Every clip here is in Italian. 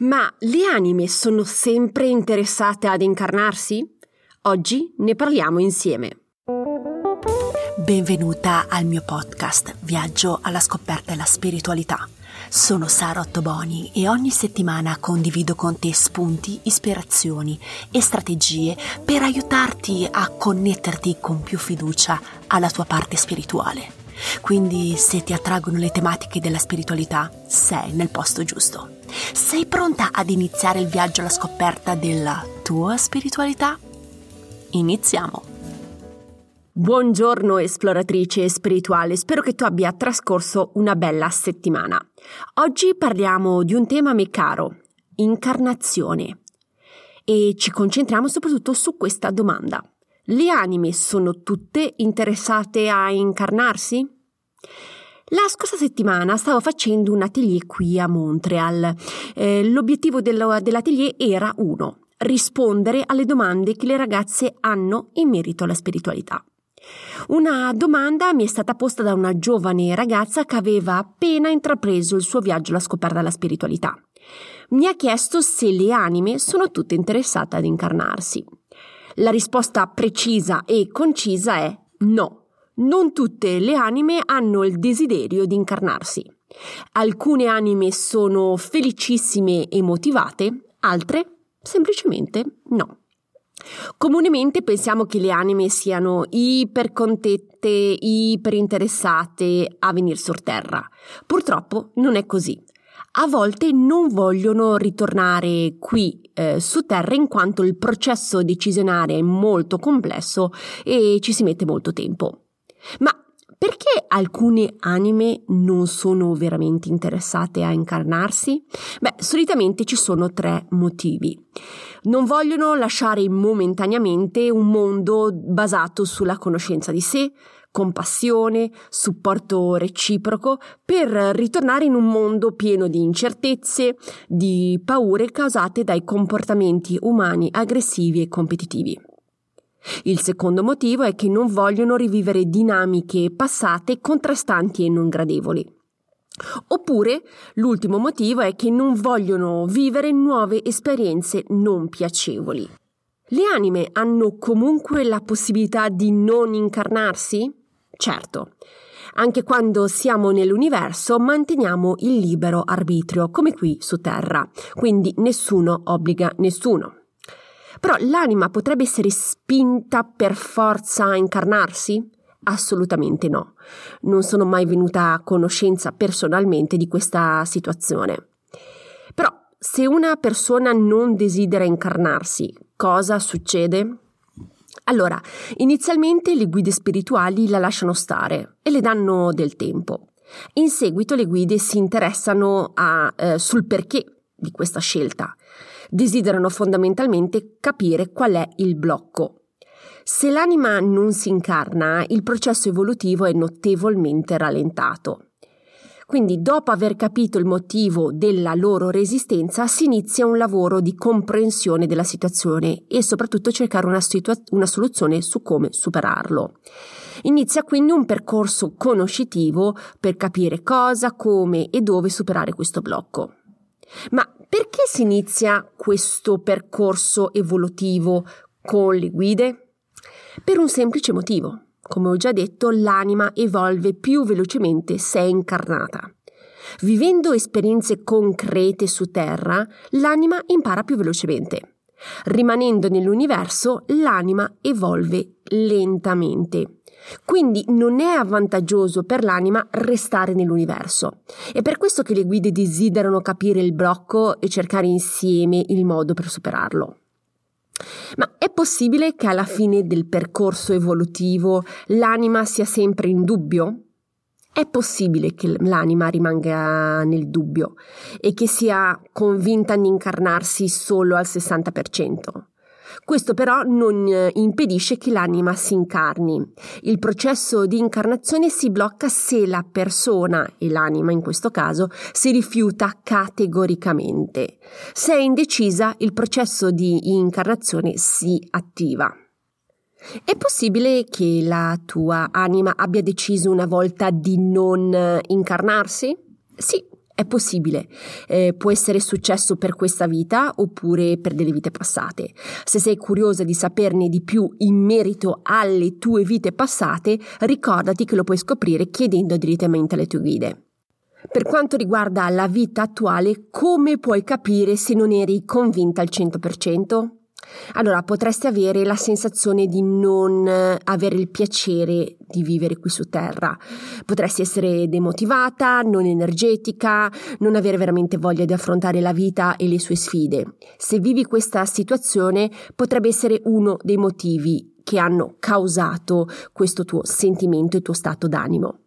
Ma le anime sono sempre interessate ad incarnarsi? Oggi ne parliamo insieme. Benvenuta al mio podcast Viaggio alla scoperta della spiritualità. Sono Sara Ottoboni e ogni settimana condivido con te spunti, ispirazioni e strategie per aiutarti a connetterti con più fiducia alla tua parte spirituale. Quindi se ti attraggono le tematiche della spiritualità, sei nel posto giusto. Sei pronta ad iniziare il viaggio alla scoperta della tua spiritualità? Iniziamo! Buongiorno esploratrice spirituale, spero che tu abbia trascorso una bella settimana. Oggi parliamo di un tema a me caro, incarnazione. E ci concentriamo soprattutto su questa domanda. Le anime sono tutte interessate a incarnarsi? La scorsa settimana stavo facendo un atelier qui a Montreal. Eh, l'obiettivo dello, dell'atelier era uno, rispondere alle domande che le ragazze hanno in merito alla spiritualità. Una domanda mi è stata posta da una giovane ragazza che aveva appena intrapreso il suo viaggio alla scoperta della spiritualità. Mi ha chiesto se le anime sono tutte interessate ad incarnarsi. La risposta precisa e concisa è no. Non tutte le anime hanno il desiderio di incarnarsi. Alcune anime sono felicissime e motivate, altre semplicemente no. Comunemente pensiamo che le anime siano ipercontette, iperinteressate a venire su terra. Purtroppo non è così a volte non vogliono ritornare qui eh, su Terra in quanto il processo decisionale è molto complesso e ci si mette molto tempo. Ma perché alcune anime non sono veramente interessate a incarnarsi? Beh, solitamente ci sono tre motivi. Non vogliono lasciare momentaneamente un mondo basato sulla conoscenza di sé, compassione, supporto reciproco per ritornare in un mondo pieno di incertezze, di paure causate dai comportamenti umani aggressivi e competitivi. Il secondo motivo è che non vogliono rivivere dinamiche passate contrastanti e non gradevoli. Oppure l'ultimo motivo è che non vogliono vivere nuove esperienze non piacevoli. Le anime hanno comunque la possibilità di non incarnarsi? Certo, anche quando siamo nell'universo manteniamo il libero arbitrio, come qui su Terra, quindi nessuno obbliga nessuno. Però l'anima potrebbe essere spinta per forza a incarnarsi? Assolutamente no. Non sono mai venuta a conoscenza personalmente di questa situazione. Però se una persona non desidera incarnarsi, cosa succede? Allora, inizialmente le guide spirituali la lasciano stare e le danno del tempo. In seguito le guide si interessano a, eh, sul perché di questa scelta. Desiderano fondamentalmente capire qual è il blocco. Se l'anima non si incarna, il processo evolutivo è notevolmente rallentato. Quindi, dopo aver capito il motivo della loro resistenza, si inizia un lavoro di comprensione della situazione e soprattutto cercare una, situa- una soluzione su come superarlo. Inizia quindi un percorso conoscitivo per capire cosa, come e dove superare questo blocco. Ma perché si inizia questo percorso evolutivo con le guide? Per un semplice motivo. Come ho già detto, l'anima evolve più velocemente se è incarnata. Vivendo esperienze concrete su Terra, l'anima impara più velocemente. Rimanendo nell'universo, l'anima evolve lentamente. Quindi non è avvantaggioso per l'anima restare nell'universo. È per questo che le guide desiderano capire il blocco e cercare insieme il modo per superarlo. Ma è possibile che alla fine del percorso evolutivo l'anima sia sempre in dubbio? È possibile che l'anima rimanga nel dubbio e che sia convinta di incarnarsi solo al 60%. Questo però non eh, impedisce che l'anima si incarni. Il processo di incarnazione si blocca se la persona, e l'anima in questo caso, si rifiuta categoricamente. Se è indecisa, il processo di incarnazione si attiva. È possibile che la tua anima abbia deciso una volta di non incarnarsi? Sì, È possibile, eh, può essere successo per questa vita oppure per delle vite passate. Se sei curiosa di saperne di più in merito alle tue vite passate, ricordati che lo puoi scoprire chiedendo direttamente alle tue guide. Per quanto riguarda la vita attuale, come puoi capire se non eri convinta al 100%? Allora potresti avere la sensazione di non avere il piacere di vivere qui su Terra. Potresti essere demotivata, non energetica, non avere veramente voglia di affrontare la vita e le sue sfide. Se vivi questa situazione potrebbe essere uno dei motivi che hanno causato questo tuo sentimento e tuo stato d'animo.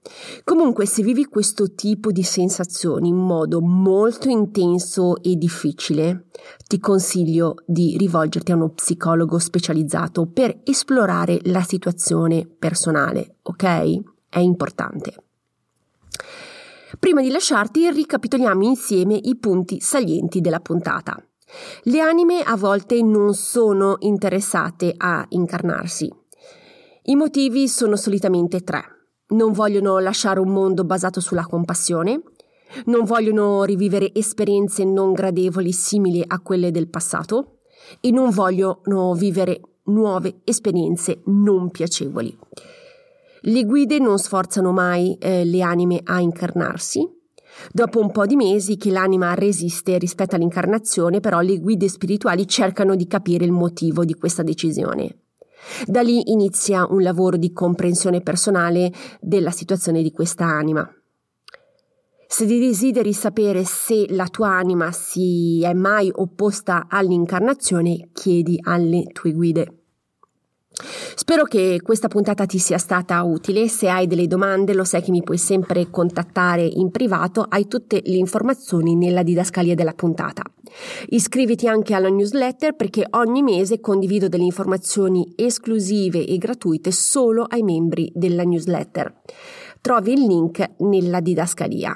Comunque, se vivi questo tipo di sensazioni in modo molto intenso e difficile, ti consiglio di rivolgerti a uno psicologo specializzato per esplorare la situazione personale, ok? È importante. Prima di lasciarti, ricapitoliamo insieme i punti salienti della puntata. Le anime a volte non sono interessate a incarnarsi. I motivi sono solitamente tre. Non vogliono lasciare un mondo basato sulla compassione, non vogliono rivivere esperienze non gradevoli simili a quelle del passato e non vogliono vivere nuove esperienze non piacevoli. Le guide non sforzano mai eh, le anime a incarnarsi, Dopo un po' di mesi che l'anima resiste rispetto all'incarnazione, però le guide spirituali cercano di capire il motivo di questa decisione. Da lì inizia un lavoro di comprensione personale della situazione di questa anima. Se desideri sapere se la tua anima si è mai opposta all'incarnazione, chiedi alle tue guide. Spero che questa puntata ti sia stata utile, se hai delle domande lo sai che mi puoi sempre contattare in privato, hai tutte le informazioni nella didascalia della puntata. Iscriviti anche alla newsletter perché ogni mese condivido delle informazioni esclusive e gratuite solo ai membri della newsletter. Trovi il link nella didascalia.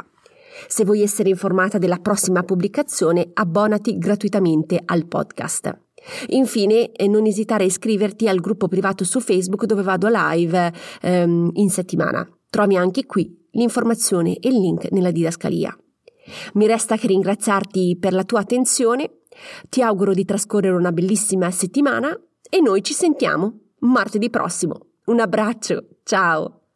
Se vuoi essere informata della prossima pubblicazione, abbonati gratuitamente al podcast. Infine, eh, non esitare a iscriverti al gruppo privato su Facebook dove vado live ehm, in settimana. Trovi anche qui l'informazione e il link nella didascalia. Mi resta che ringraziarti per la tua attenzione, ti auguro di trascorrere una bellissima settimana e noi ci sentiamo martedì prossimo. Un abbraccio, ciao!